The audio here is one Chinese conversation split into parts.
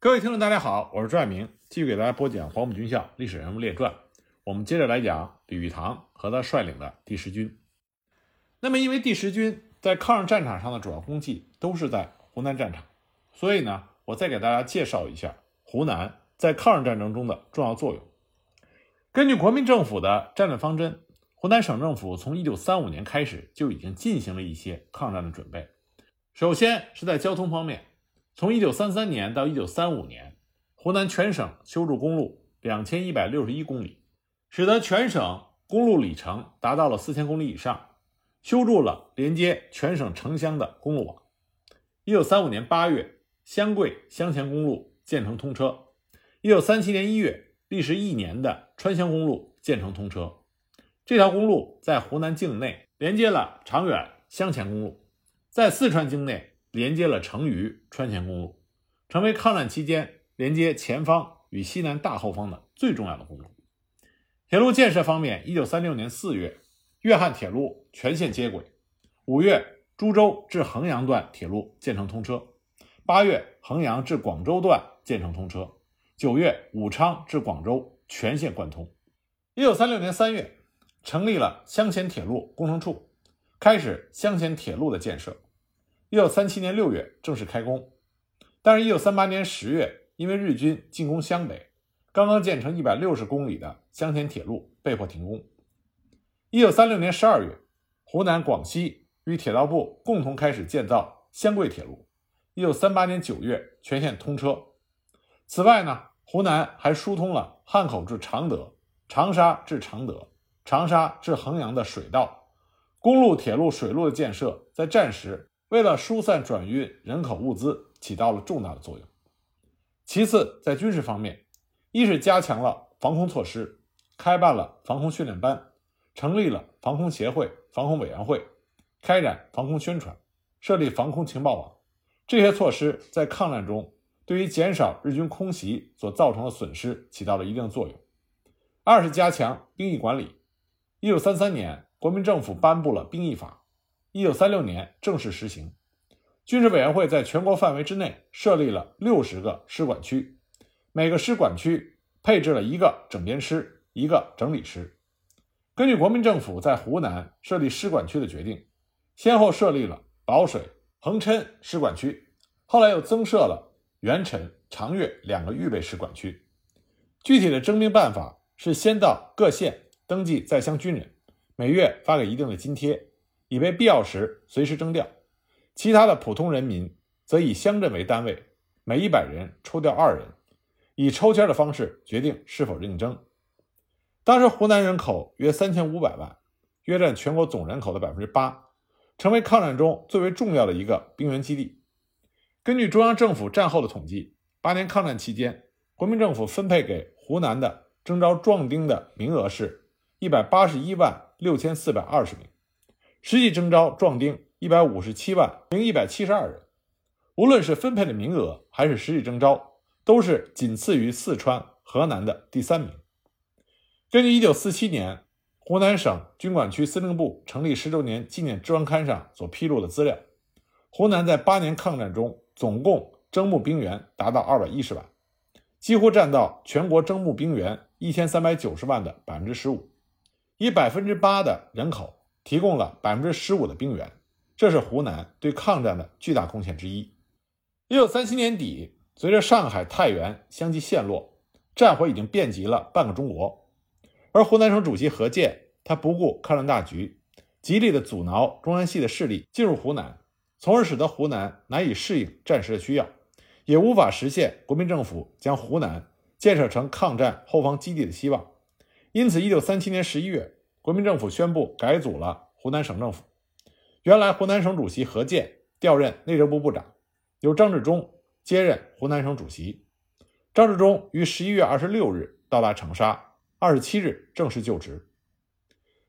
各位听众，大家好，我是朱爱明，继续给大家播讲《黄埔军校历史人物列传》。我们接着来讲李玉堂和他率领的第十军。那么，因为第十军在抗日战场上的主要功绩都是在湖南战场，所以呢，我再给大家介绍一下湖南在抗日战争中的重要作用。根据国民政府的战略方针，湖南省政府从1935年开始就已经进行了一些抗战的准备。首先是在交通方面。从一九三三年到一九三五年，湖南全省修筑公路两千一百六十一公里，使得全省公路里程达到了四千公里以上，修筑了连接全省城乡的公路网。一九三五年八月，湘桂湘黔公路建成通车。一九三七年一月，历时一年的川湘公路建成通车。这条公路在湖南境内连接了长远湘黔公路，在四川境内。连接了成渝川黔公路，成为抗战期间连接前方与西南大后方的最重要的公路。铁路建设方面，一九三六年四月，粤汉铁路全线接轨；五月，株洲至衡阳段铁路建成通车；八月，衡阳至广州段建成通车；九月，武昌至广州全线贯通。一九三六年三月，成立了湘黔铁路工程处，开始湘黔铁路的建设。一九三七年六月正式开工，但是，一九三八年十月，因为日军进攻湘北，刚刚建成一百六十公里的湘黔铁路被迫停工。一九三六年十二月，湖南、广西与铁道部共同开始建造湘桂铁路。一九三八年九月全线通车。此外呢，湖南还疏通了汉口至常德、长沙至常德、长沙至衡阳的水道、公路、铁路、水路的建设，在战时。为了疏散转运人口物资，起到了重大的作用。其次，在军事方面，一是加强了防空措施，开办了防空训练班，成立了防空协会、防空委员会，开展防空宣传，设立防空情报网。这些措施在抗战中对于减少日军空袭所造成的损失起到了一定作用。二是加强兵役管理。一九三三年，国民政府颁布了兵役法。一九三六年正式实行，军事委员会在全国范围之内设立了六十个师管区，每个师管区配置了一个整编师、一个整理师。根据国民政府在湖南设立师管区的决定，先后设立了保水、横琛师管区，后来又增设了元辰、长岳两个预备师管区。具体的征兵办法是先到各县登记在乡军人，每月发给一定的津贴。以备必要时随时征调，其他的普通人民则以乡镇为单位，每一百人抽调二人，以抽签的方式决定是否应征。当时湖南人口约三千五百万，约占全国总人口的百分之八，成为抗战中最为重要的一个兵源基地。根据中央政府战后的统计，八年抗战期间，国民政府分配给湖南的征召壮丁的名额是一百八十一万六千四百二十名。实际征召壮丁一百五十七万零一百七十二人，无论是分配的名额还是实际征召，都是仅次于四川、河南的第三名。根据一九四七年湖南省军管区司令部成立十周年纪念专刊上所披露的资料，湖南在八年抗战中总共征募兵员达到二百一十万，几乎占到全国征募兵员一千三百九十万的百分之十五，以百分之八的人口。提供了百分之十五的兵员，这是湖南对抗战的巨大贡献之一。一九三七年底，随着上海、太原相继陷落，战火已经遍及了半个中国。而湖南省主席何键，他不顾抗战大局，极力的阻挠中央系的势力进入湖南，从而使得湖南难以适应战时的需要，也无法实现国民政府将湖南建设成抗战后方基地的希望。因此，一九三七年十一月。国民政府宣布改组了湖南省政府，原来湖南省主席何键调任内政部部长，由张治中接任湖南省主席。张治中于十一月二十六日到达长沙，二十七日正式就职。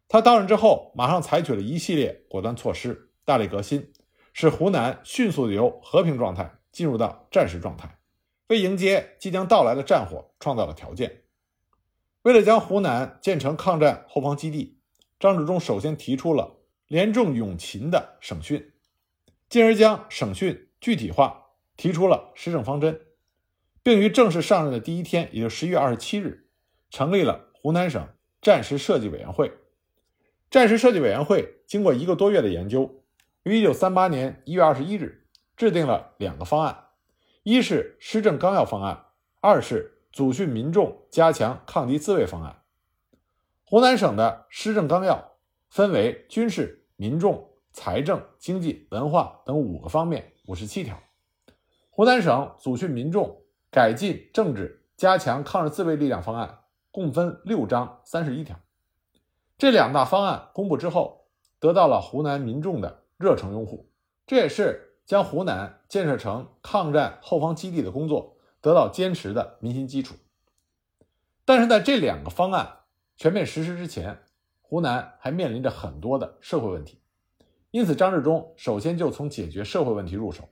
他到任之后，马上采取了一系列果断措施，大力革新，使湖南迅速的由和平状态进入到战时状态，为迎接即将到来的战火创造了条件。为了将湖南建成抗战后方基地，张治中首先提出了联众勇勤的省训，进而将省训具体化，提出了施政方针，并于正式上任的第一天，也就十一月二十七日，成立了湖南省战时设计委员会。战时设计委员会经过一个多月的研究，于一九三八年一月二十一日制定了两个方案：一是施政纲要方案，二是组训民众、加强抗敌自卫方案。湖南省的施政纲要分为军事、民众、财政、经济、文化等五个方面，五十七条。湖南省组训民众、改进政治、加强抗日自卫力量方案共分六章三十一条。这两大方案公布之后，得到了湖南民众的热诚拥护，这也是将湖南建设成抗战后方基地的工作得到坚实的民心基础。但是在这两个方案全面实施之前，湖南还面临着很多的社会问题，因此张治中首先就从解决社会问题入手。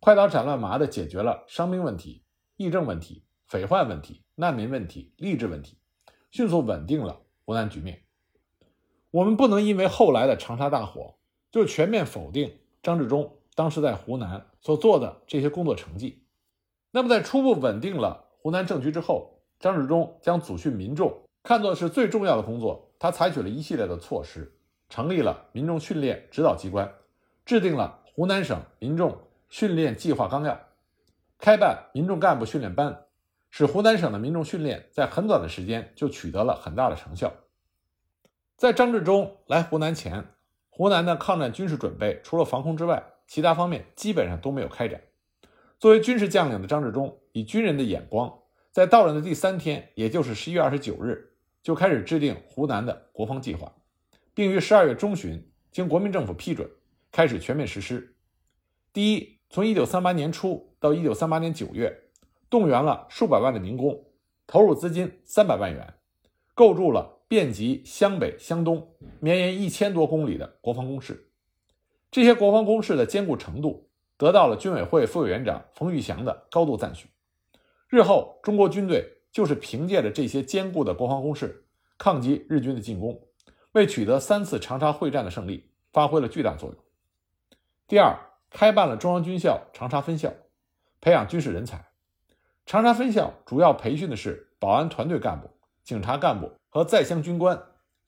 快刀斩乱麻地解决了伤兵问题、疫症问题、匪患问题、难民问题、吏治问题，迅速稳定了湖南局面。我们不能因为后来的长沙大火就全面否定张治中当时在湖南所做的这些工作成绩。那么，在初步稳定了湖南政局之后，张治中将组训民众看作是最重要的工作，他采取了一系列的措施，成立了民众训练指导机关，制定了湖南省民众。训练计划纲要，开办民众干部训练班，使湖南省的民众训练在很短的时间就取得了很大的成效。在张治中来湖南前，湖南的抗战军事准备除了防空之外，其他方面基本上都没有开展。作为军事将领的张治中，以军人的眼光，在到任的第三天，也就是十一月二十九日，就开始制定湖南的国防计划，并于十二月中旬经国民政府批准，开始全面实施。第一。从一九三八年初到一九三八年九月，动员了数百万的民工，投入资金三百万元，构筑了遍及湘北、湘东、绵延一千多公里的国防工事。这些国防工事的坚固程度，得到了军委会副委员长冯玉祥的高度赞许。日后，中国军队就是凭借着这些坚固的国防工事，抗击日军的进攻，为取得三次长沙会战的胜利发挥了巨大作用。第二。开办了中央军校长沙分校，培养军事人才。长沙分校主要培训的是保安团队干部、警察干部和在乡军官，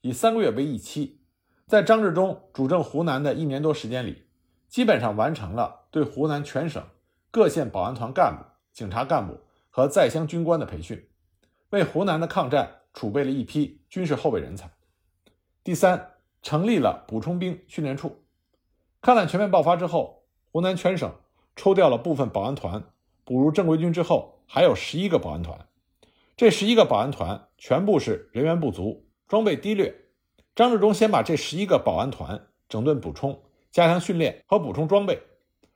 以三个月为一期。在张治中主政湖南的一年多时间里，基本上完成了对湖南全省各县保安团干部、警察干部和在乡军官的培训，为湖南的抗战储备了一批军事后备人才。第三，成立了补充兵训练处。抗战全面爆发之后。湖南全省抽调了部分保安团，补入正规军之后，还有十一个保安团。这十一个保安团全部是人员不足、装备低劣。张治中先把这十一个保安团整顿补充、加强训练和补充装备，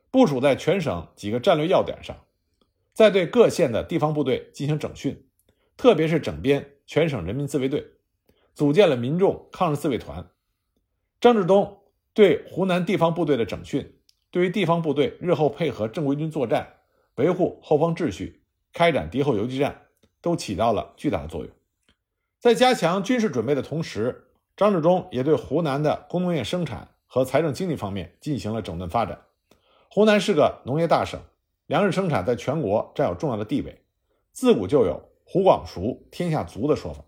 部署在全省几个战略要点上，再对各县的地方部队进行整训，特别是整编全省人民自卫队，组建了民众抗日自卫团。张治中对湖南地方部队的整训。对于地方部队日后配合正规军作战、维护后方秩序、开展敌后游击战，都起到了巨大的作用。在加强军事准备的同时，张治中也对湖南的工农业生产和财政经济方面进行了整顿发展。湖南是个农业大省，粮食生产在全国占有重要的地位，自古就有“湖广熟，天下足”的说法。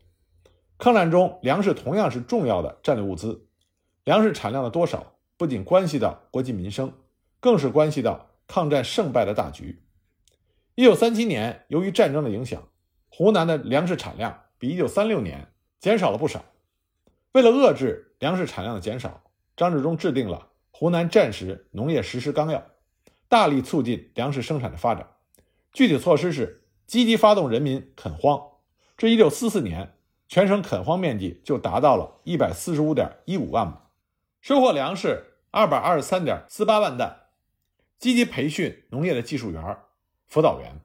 抗战中，粮食同样是重要的战略物资，粮食产量的多少不仅关系到国计民生。更是关系到抗战胜败的大局。一九三七年，由于战争的影响，湖南的粮食产量比一九三六年减少了不少。为了遏制粮食产量的减少，张治中制定了《湖南战时农业实施纲要》，大力促进粮食生产的发展。具体措施是积极发动人民垦荒，至一九四四年，全省垦荒面积就达到了一百四十五点一五万亩，收获粮食二百二十三点四八万担。积极培训农业的技术员、辅导员，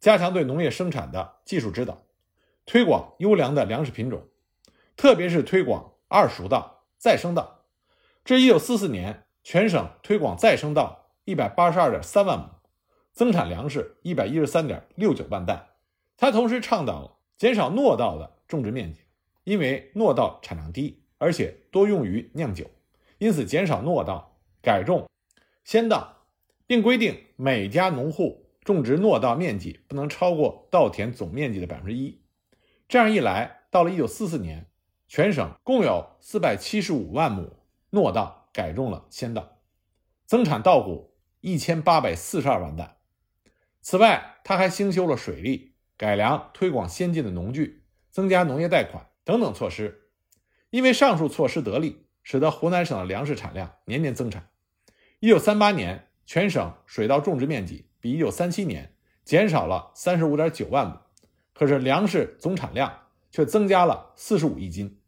加强对农业生产的技术指导，推广优良的粮食品种，特别是推广二熟稻、再生稻。至一九四四年，全省推广再生稻一百八十二点三万亩，增产粮食一百一十三点六九万担。他同时倡导减少糯稻的种植面积，因为糯稻产量低，而且多用于酿酒，因此减少糯稻，改种鲜稻。并规定每家农户种植糯稻面积不能超过稻田总面积的百分之一。这样一来，到了一九四四年，全省共有四百七十五万亩糯稻改种了鲜稻，增产稻谷一千八百四十二万担。此外，他还兴修了水利、改良、推广先进的农具、增加农业贷款等等措施。因为上述措施得力，使得湖南省的粮食产量年年增产。一九三八年，全省水稻种植面积比一九三七年减少了三十五点九万亩，可是粮食总产量却增加了四十五亿斤。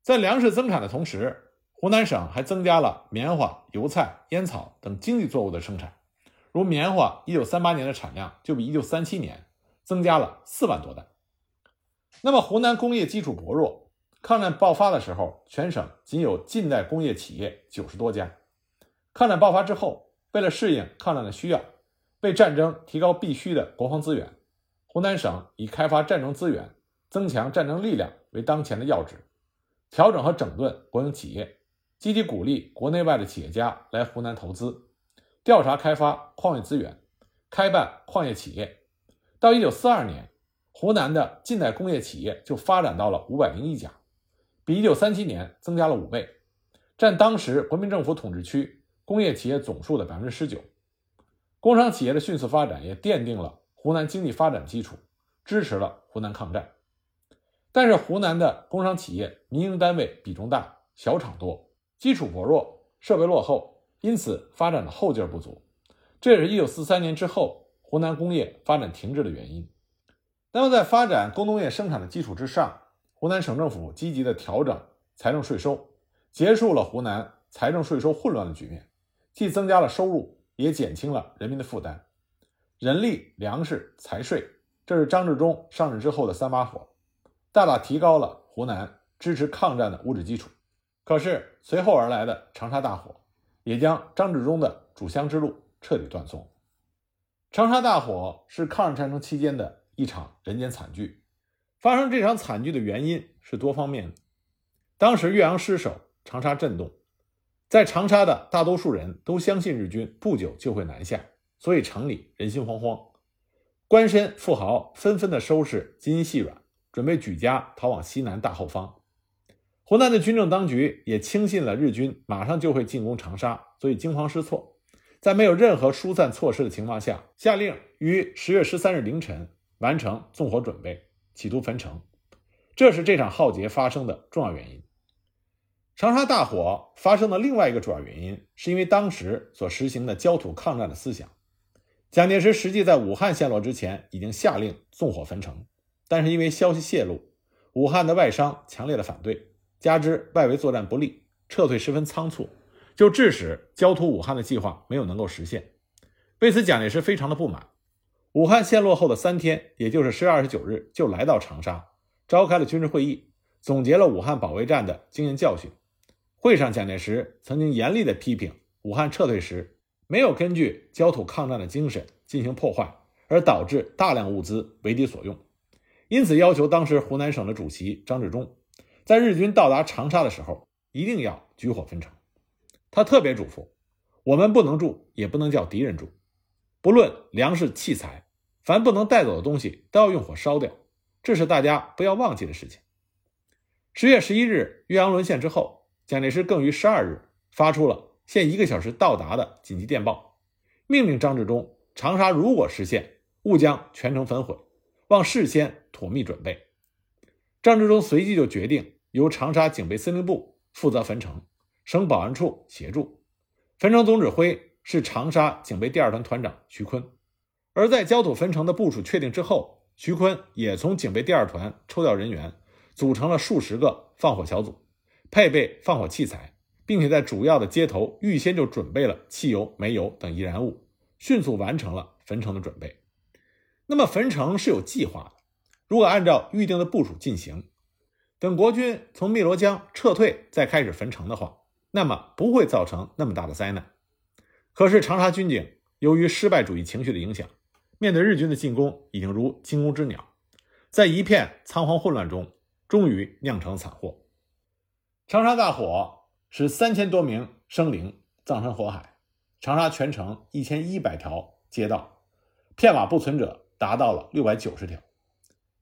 在粮食增产的同时，湖南省还增加了棉花、油菜、烟草等经济作物的生产。如棉花，一九三八年的产量就比一九三七年增加了四万多担。那么，湖南工业基础薄弱。抗战爆发的时候，全省仅有近代工业企业九十多家。抗战爆发之后，为了适应抗战的需要，为战争提高必须的国防资源，湖南省以开发战争资源、增强战争力量为当前的要旨，调整和整顿国营企业，积极鼓励国内外的企业家来湖南投资，调查开发矿业资源，开办矿业企业。到一九四二年，湖南的近代工业企业就发展到了五百零一家。比一九三七年增加了五倍，占当时国民政府统治区工业企业总数的百分之十九。工商企业的迅速发展也奠定了湖南经济发展基础，支持了湖南抗战。但是湖南的工商企业民营单位比重大，小厂多，基础薄弱，设备落后，因此发展的后劲不足。这也是一九四三年之后湖南工业发展停滞的原因。那么在发展工农业生产的基础之上，湖南省政府积极的调整财政税收，结束了湖南财政税收混乱的局面，既增加了收入，也减轻了人民的负担。人力、粮食、财税，这是张治中上任之后的三把火，大大提高了湖南支持抗战的物质基础。可是随后而来的长沙大火，也将张治中的主乡之路彻底断送。长沙大火是抗日战争期间的一场人间惨剧。发生这场惨剧的原因是多方面的。当时岳阳失守，长沙震动，在长沙的大多数人都相信日军不久就会南下，所以城里人心惶惶，官绅富豪纷纷的收拾金银细软，准备举家逃往西南大后方。湖南的军政当局也轻信了日军马上就会进攻长沙，所以惊慌失措，在没有任何疏散措施的情况下，下令于十月十三日凌晨完成纵火准备。企图焚城，这是这场浩劫发生的重要原因。长沙大火发生的另外一个主要原因，是因为当时所实行的焦土抗战的思想。蒋介石实际在武汉陷落之前已经下令纵火焚城，但是因为消息泄露，武汉的外商强烈的反对，加之外围作战不利，撤退十分仓促，就致使焦土武汉的计划没有能够实现。为此，蒋介石非常的不满。武汉陷落后的三天，也就是十月二十九日，就来到长沙，召开了军事会议，总结了武汉保卫战的经验教训。会上，蒋介石曾经严厉地批评武汉撤退时没有根据焦土抗战的精神进行破坏，而导致大量物资为敌所用，因此要求当时湖南省的主席张治中，在日军到达长沙的时候，一定要举火焚城。他特别嘱咐：我们不能住，也不能叫敌人住，不论粮食器材。凡不能带走的东西都要用火烧掉，这是大家不要忘记的事情。十月十一日，岳阳沦陷之后，蒋介石更于十二日发出了限一个小时到达的紧急电报，命令张治中：长沙如果实现，勿将全城焚毁，望事先妥密准备。张治中随即就决定由长沙警备司令部负责焚城，省保安处协助。焚城总指挥是长沙警备第二团团长徐坤。而在焦土焚城的部署确定之后，徐坤也从警备第二团抽调人员，组成了数十个放火小组，配备放火器材，并且在主要的街头预先就准备了汽油、煤油等易燃物，迅速完成了焚城的准备。那么焚城是有计划的，如果按照预定的部署进行，等国军从汨罗江撤退再开始焚城的话，那么不会造成那么大的灾难。可是长沙军警由于失败主义情绪的影响，面对日军的进攻，已经如惊弓之鸟，在一片仓皇混乱中，终于酿成惨祸。长沙大火使三千多名生灵葬身火海，长沙全城一千一百条街道，片瓦不存者达到了六百九十条，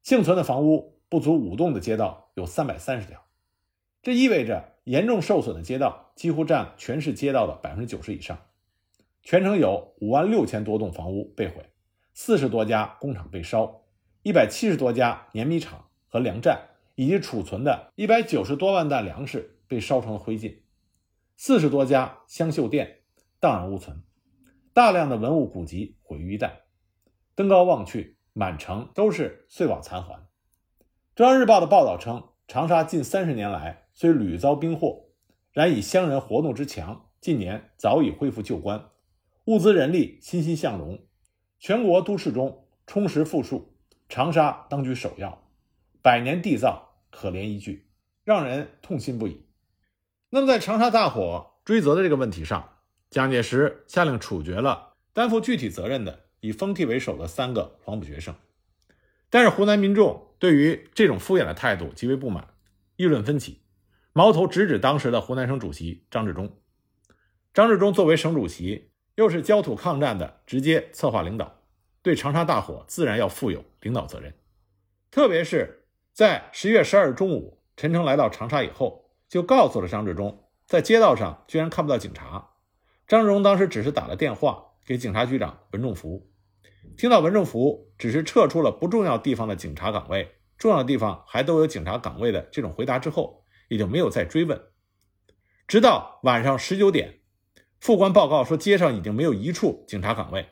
幸存的房屋不足五栋的街道有三百三十条。这意味着严重受损的街道几乎占全市街道的百分之九十以上。全城有五万六千多栋房屋被毁，四十多家工厂被烧，一百七十多家碾米厂和粮站以及储存的一百九十多万担粮食被烧成了灰烬，四十多家香绣店荡然无存，大量的文物古籍毁于一旦。登高望去，满城都是碎瓦残垣。中央日报的报道称，长沙近三十年来虽屡遭兵祸，然以乡人活动之强，近年早已恢复旧观。物资人力欣欣向荣，全国都市中充实富庶，长沙当居首要。百年缔造，可怜一句，让人痛心不已。那么，在长沙大火追责的这个问题上，蒋介石下令处决了担负具体责任的以封替为首的三个黄埔学生。但是，湖南民众对于这种敷衍的态度极为不满，议论纷起，矛头直指当时的湖南省主席张治中。张治中作为省主席。又是焦土抗战的直接策划领导，对长沙大火自然要负有领导责任。特别是在十月十二日中午，陈诚来到长沙以后，就告诉了张治中，在街道上居然看不到警察。张治中当时只是打了电话给警察局长文仲福，听到文仲福只是撤出了不重要地方的警察岗位，重要的地方还都有警察岗位的这种回答之后，也就没有再追问。直到晚上十九点。副官报告说，街上已经没有一处警察岗位，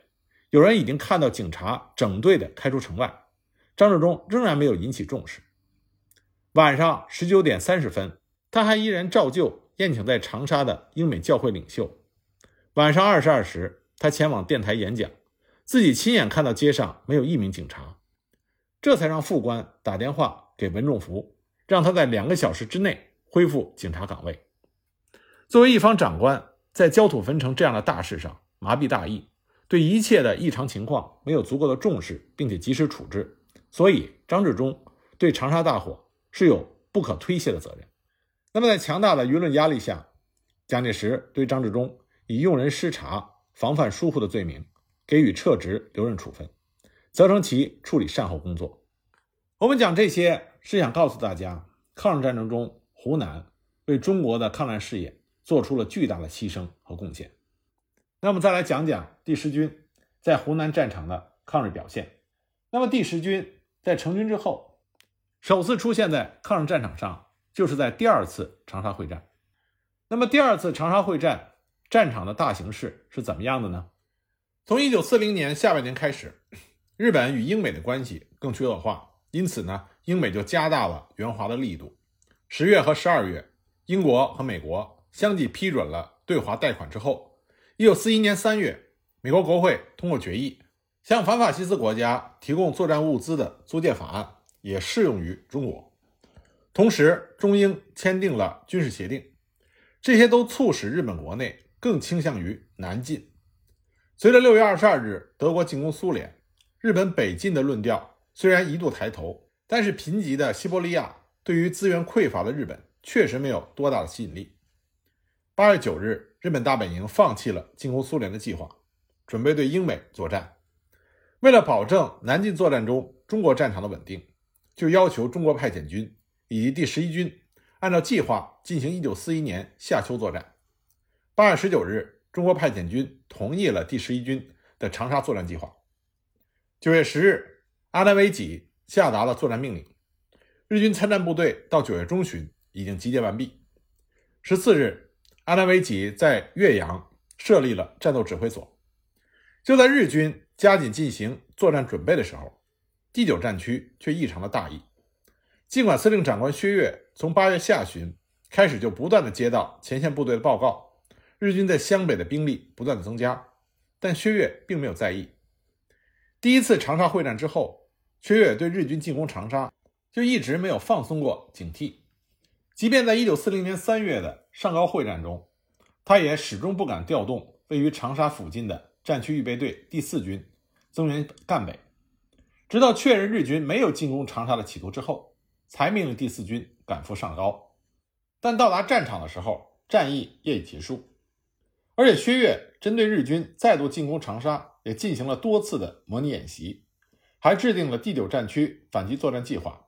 有人已经看到警察整队的开出城外。张治中仍然没有引起重视。晚上十九点三十分，他还依然照旧宴请在长沙的英美教会领袖。晚上二十二时，他前往电台演讲，自己亲眼看到街上没有一名警察，这才让副官打电话给文仲福，让他在两个小时之内恢复警察岗位。作为一方长官。在焦土焚城这样的大事上麻痹大意，对一切的异常情况没有足够的重视，并且及时处置，所以张治中对长沙大火是有不可推卸的责任。那么，在强大的舆论压力下，蒋介石对张治中以用人失察、防范疏忽的罪名给予撤职留任处分，责成其处理善后工作。我们讲这些是想告诉大家，抗日战争中湖南为中国的抗战事业。做出了巨大的牺牲和贡献。那么，再来讲讲第十军在湖南战场的抗日表现。那么，第十军在成军之后，首次出现在抗日战场上，就是在第二次长沙会战。那么，第二次长沙会战战场的大形势是怎么样的呢？从一九四零年下半年开始，日本与英美的关系更趋恶化，因此呢，英美就加大了援华的力度。十月和十二月，英国和美国。相继批准了对华贷款之后，一九四一年三月，美国国会通过决议，向反法西斯国家提供作战物资的租借法案也适用于中国。同时，中英签订了军事协定，这些都促使日本国内更倾向于南进。随着六月二十二日德国进攻苏联，日本北进的论调虽然一度抬头，但是贫瘠的西伯利亚对于资源匮乏的日本确实没有多大的吸引力。八月九日，日本大本营放弃了进攻苏联的计划，准备对英美作战。为了保证南进作战中中国战场的稳定，就要求中国派遣军以及第十一军按照计划进行一九四一年夏秋作战。八月十九日，中国派遣军同意了第十一军的长沙作战计划。九月十日，阿南惟几下达了作战命令，日军参战部队到九月中旬已经集结完毕。十四日。阿南惟几在岳阳设立了战斗指挥所。就在日军加紧进行作战准备的时候，第九战区却异常的大意。尽管司令长官薛岳从八月下旬开始就不断的接到前线部队的报告，日军在湘北的兵力不断的增加，但薛岳并没有在意。第一次长沙会战之后，薛岳对日军进攻长沙就一直没有放松过警惕。即便在1940年3月的上高会战中，他也始终不敢调动位于长沙附近的战区预备队第四军增援赣北，直到确认日军没有进攻长沙的企图之后，才命令第四军赶赴上高。但到达战场的时候，战役业已结束，而且薛岳针对日军再度进攻长沙也进行了多次的模拟演习，还制定了第九战区反击作战计划，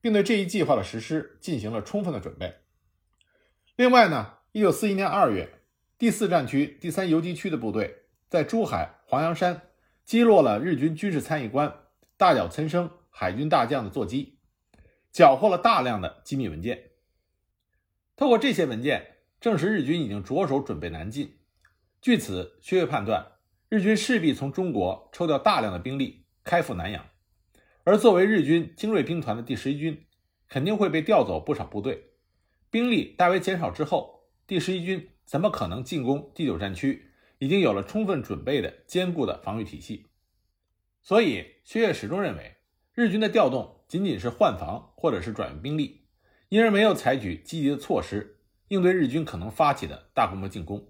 并对这一计划的实施进行了充分的准备。另外呢，一九四一年二月，第四战区第三游击区的部队在珠海黄洋山击落了日军军事参议官大角岑生海军大将的座机，缴获了大量的机密文件。透过这些文件，证实日军已经着手准备南进。据此，薛岳判断，日军势必从中国抽调大量的兵力开赴南洋，而作为日军精锐兵团的第十一军，肯定会被调走不少部队。兵力大为减少之后，第十一军怎么可能进攻第九战区？已经有了充分准备的坚固的防御体系。所以，薛岳始终认为，日军的调动仅仅是换防或者是转移兵力，因而没有采取积极的措施应对日军可能发起的大规模进攻。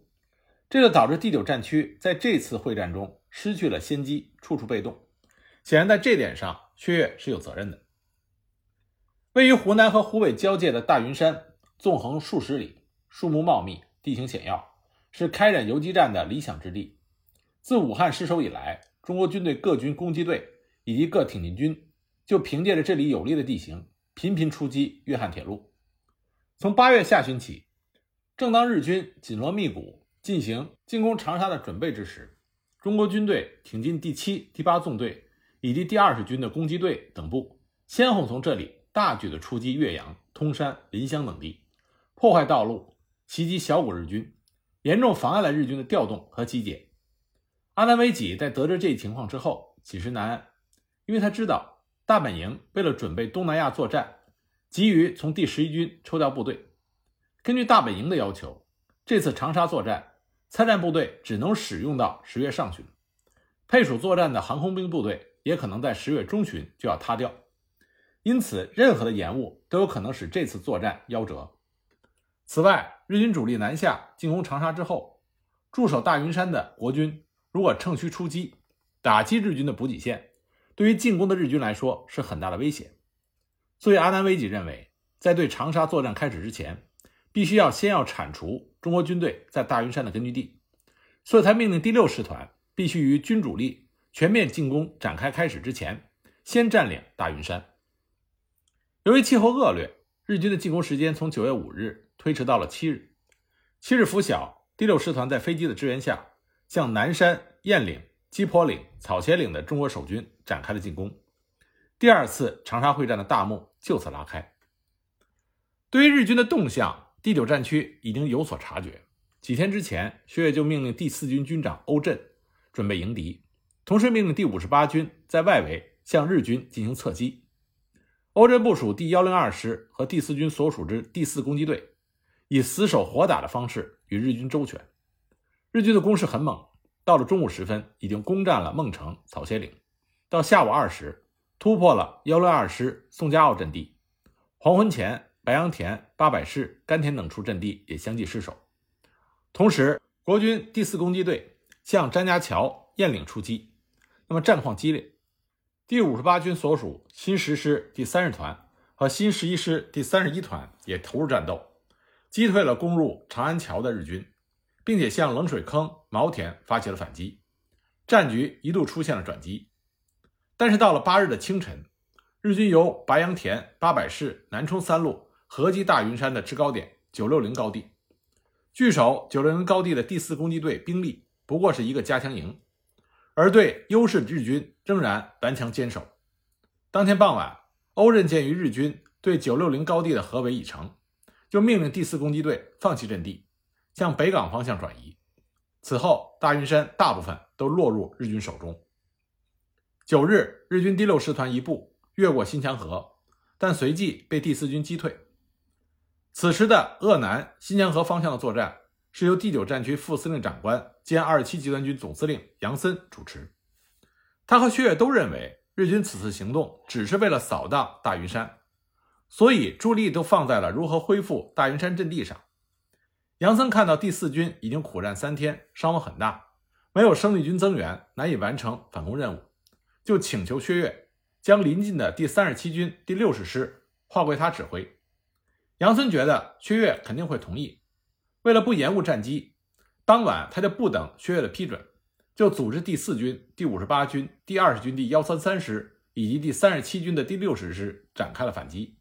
这就导致第九战区在这次会战中失去了先机，处处被动。显然，在这点上，薛岳是有责任的。位于湖南和湖北交界的大云山。纵横数十里，树木茂密，地形险要，是开展游击战的理想之地。自武汉失守以来，中国军队各军攻击队以及各挺进军就凭借着这里有利的地形，频频出击粤汉铁路。从八月下旬起，正当日军紧锣密鼓进行进攻长沙的准备之时，中国军队挺进第七、第八纵队以及第二十军的攻击队等部，先后从这里大举的出击岳阳、通山、临湘等地。破坏道路，袭击小股日军，严重妨碍了日军的调动和集结。阿南惟几在得知这一情况之后，寝食难安，因为他知道大本营为了准备东南亚作战，急于从第十一军抽调部队。根据大本营的要求，这次长沙作战，参战部队只能使用到十月上旬，配属作战的航空兵部队也可能在十月中旬就要塌掉。因此，任何的延误都有可能使这次作战夭折。此外，日军主力南下进攻长沙之后，驻守大云山的国军如果乘虚出击，打击日军的补给线，对于进攻的日军来说是很大的威胁。所以，阿南惟几认为，在对长沙作战开始之前，必须要先要铲除中国军队在大云山的根据地。所以，他命令第六师团必须于军主力全面进攻展开开始之前，先占领大云山。由于气候恶劣，日军的进攻时间从九月五日。推迟到了七日，七日拂晓，第六师团在飞机的支援下，向南山、雁岭、鸡婆岭、草鞋岭的中国守军展开了进攻。第二次长沙会战的大幕就此拉开。对于日军的动向，第九战区已经有所察觉。几天之前，薛岳就命令第四军军长欧震准备迎敌，同时命令第五十八军在外围向日军进行侧击。欧震部署第幺零二师和第四军所属之第四攻击队。以死守活打的方式与日军周旋，日军的攻势很猛。到了中午时分，已经攻占了孟城、草鞋岭；到下午二时，突破了幺六二师宋家坳阵地。黄昏前，白洋田、八百市、甘田等处阵地也相继失守。同时，国军第四攻击队向张家桥、雁岭出击，那么战况激烈。第五十八军所属新十师第三十团和新十一师第三十一团也投入战斗。击退了攻入长安桥的日军，并且向冷水坑、毛田发起了反击，战局一度出现了转机。但是到了八日的清晨，日军由白洋田、八百市、南充三路合击大云山的制高点九六零高地，据守九六零高地的第四攻击队兵力不过是一个加强营，而对优势日军仍然顽强坚守。当天傍晚，欧震鉴于日军对九六零高地的合围已成。就命令第四攻击队放弃阵地，向北港方向转移。此后，大云山大部分都落入日军手中。九日，日军第六师团一部越过新墙河，但随即被第四军击退。此时的鄂南新墙河方向的作战是由第九战区副司令长官兼二十七集团军总司令杨森主持。他和薛岳都认为，日军此次行动只是为了扫荡大云山。所以，注意力都放在了如何恢复大云山阵地上。杨森看到第四军已经苦战三天，伤亡很大，没有生力军增援，难以完成反攻任务，就请求薛岳将临近的第三十七军第六十师划归他指挥。杨森觉得薛岳肯定会同意，为了不延误战机，当晚他就不等薛岳的批准，就组织第四军、第五十八军、第二十军第幺三三师以及第三十七军的第六十师展开了反击。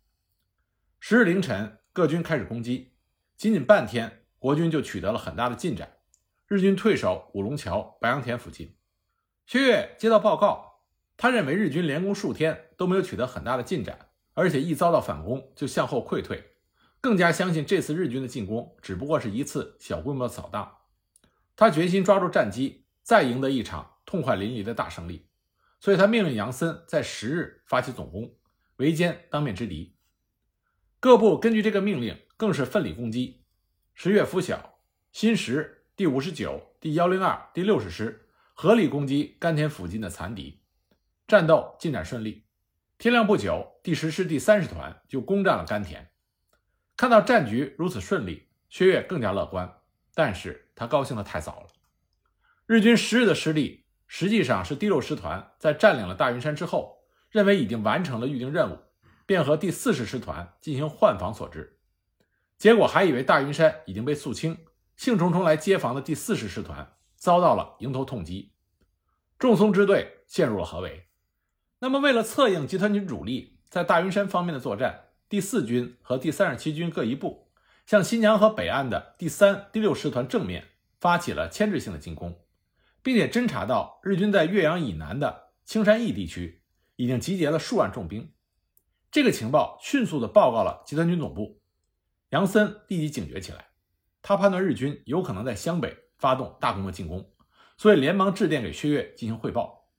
十日凌晨，各军开始攻击，仅仅半天，国军就取得了很大的进展。日军退守五龙桥、白杨田附近。薛岳接到报告，他认为日军连攻数天都没有取得很大的进展，而且一遭到反攻就向后溃退，更加相信这次日军的进攻只不过是一次小规模的扫荡。他决心抓住战机，再赢得一场痛快淋漓的大胜利，所以他命令杨森在十日发起总攻，围歼当面之敌。各部根据这个命令，更是奋力攻击。十月拂晓，新十。第五十九、第幺零二、第六十师合力攻击甘田附近的残敌，战斗进展顺利。天亮不久，第十师第三十团就攻占了甘田。看到战局如此顺利，薛岳更加乐观，但是他高兴的太早了。日军十日的失利，实际上是第六师团在占领了大云山之后，认为已经完成了预定任务，便和第四十师团进行换防所致。结果还以为大云山已经被肃清。兴冲冲来接防的第四十师团遭到了迎头痛击，仲松支队陷入了合围。那么，为了策应集团军主力在大云山方面的作战，第四军和第三十七军各一部，向新墙河北岸的第三、第六师团正面发起了牵制性的进攻，并且侦察到日军在岳阳以南的青山驿地区已经集结了数万重兵。这个情报迅速地报告了集团军总部，杨森立即警觉起来。他判断日军有可能在湘北发动大规模进攻，所以连忙致电给薛岳进行汇报，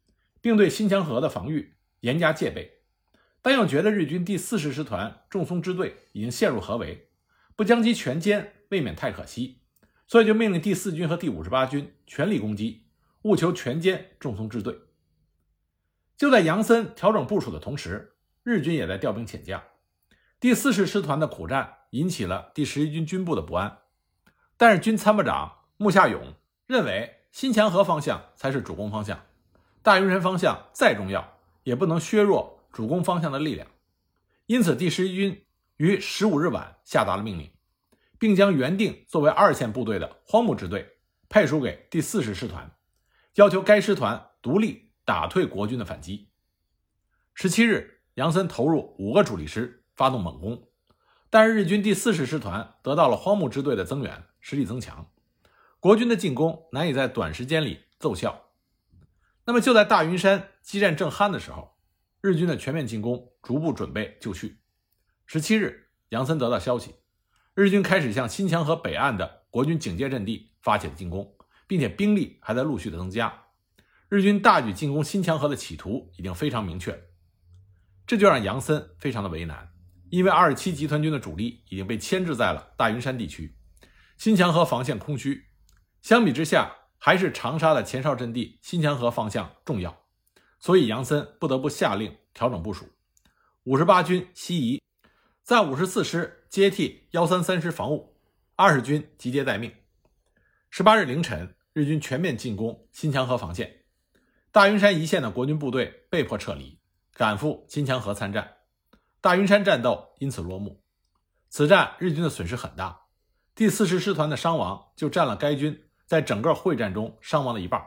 并对新墙河的防御严加戒备。但又觉得日军第四十师团重松支队已经陷入合围，不将其全歼未免太可惜，所以就命令第四军和第五十八军全力攻击，务求全歼重松支队。就在杨森调整部署的同时，日军也在调兵遣将。第四十师团的苦战引起了第十一军军部的不安。但是军参谋长穆夏勇认为新墙河方向才是主攻方向，大云山方向再重要也不能削弱主攻方向的力量，因此第十一军于十五日晚下达了命令，并将原定作为二线部队的荒木支队配属给第四十师团，要求该师团独立打退国军的反击。十七日，杨森投入五个主力师发动猛攻，但是日军第四十师团得到了荒木支队的增援。实力增强，国军的进攻难以在短时间里奏效。那么就在大云山激战正酣的时候，日军的全面进攻逐步准备就绪。十七日，杨森得到消息，日军开始向新墙河北岸的国军警戒阵地发起了进攻，并且兵力还在陆续的增加。日军大举进攻新墙河的企图已经非常明确，这就让杨森非常的为难，因为二十七集团军的主力已经被牵制在了大云山地区。新墙河防线空虚，相比之下，还是长沙的前哨阵地新墙河方向重要，所以杨森不得不下令调整部署。五十八军西移，在五十四师接替幺三三师防务，二十军集结待命。十八日凌晨，日军全面进攻新墙河防线，大云山一线的国军部队被迫撤离，赶赴新墙河参战。大云山战斗因此落幕。此战日军的损失很大。第四十师团的伤亡就占了该军在整个会战中伤亡的一半。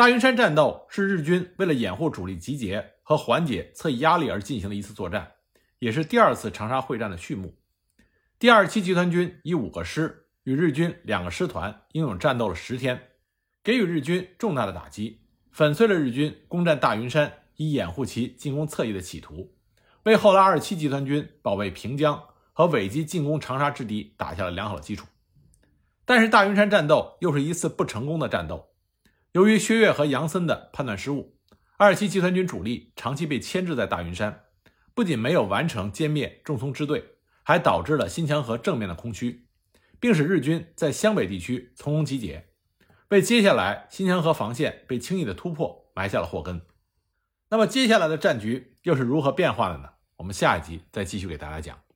大云山战斗是日军为了掩护主力集结和缓解侧翼压力而进行的一次作战，也是第二次长沙会战的序幕。第二十七集团军以五个师与日军两个师团英勇战斗了十天，给予日军重大的打击，粉碎了日军攻占大云山以掩护其进攻侧翼的企图，为后来二十七集团军保卫平江。和伪击进攻长沙之敌打下了良好的基础，但是大云山战斗又是一次不成功的战斗。由于薛岳和杨森的判断失误，二七集团军主力长期被牵制在大云山，不仅没有完成歼灭重松支队，还导致了新墙河正面的空虚，并使日军在湘北地区从容集结，为接下来新墙河防线被轻易的突破埋下了祸根。那么接下来的战局又是如何变化的呢？我们下一集再继续给大家讲。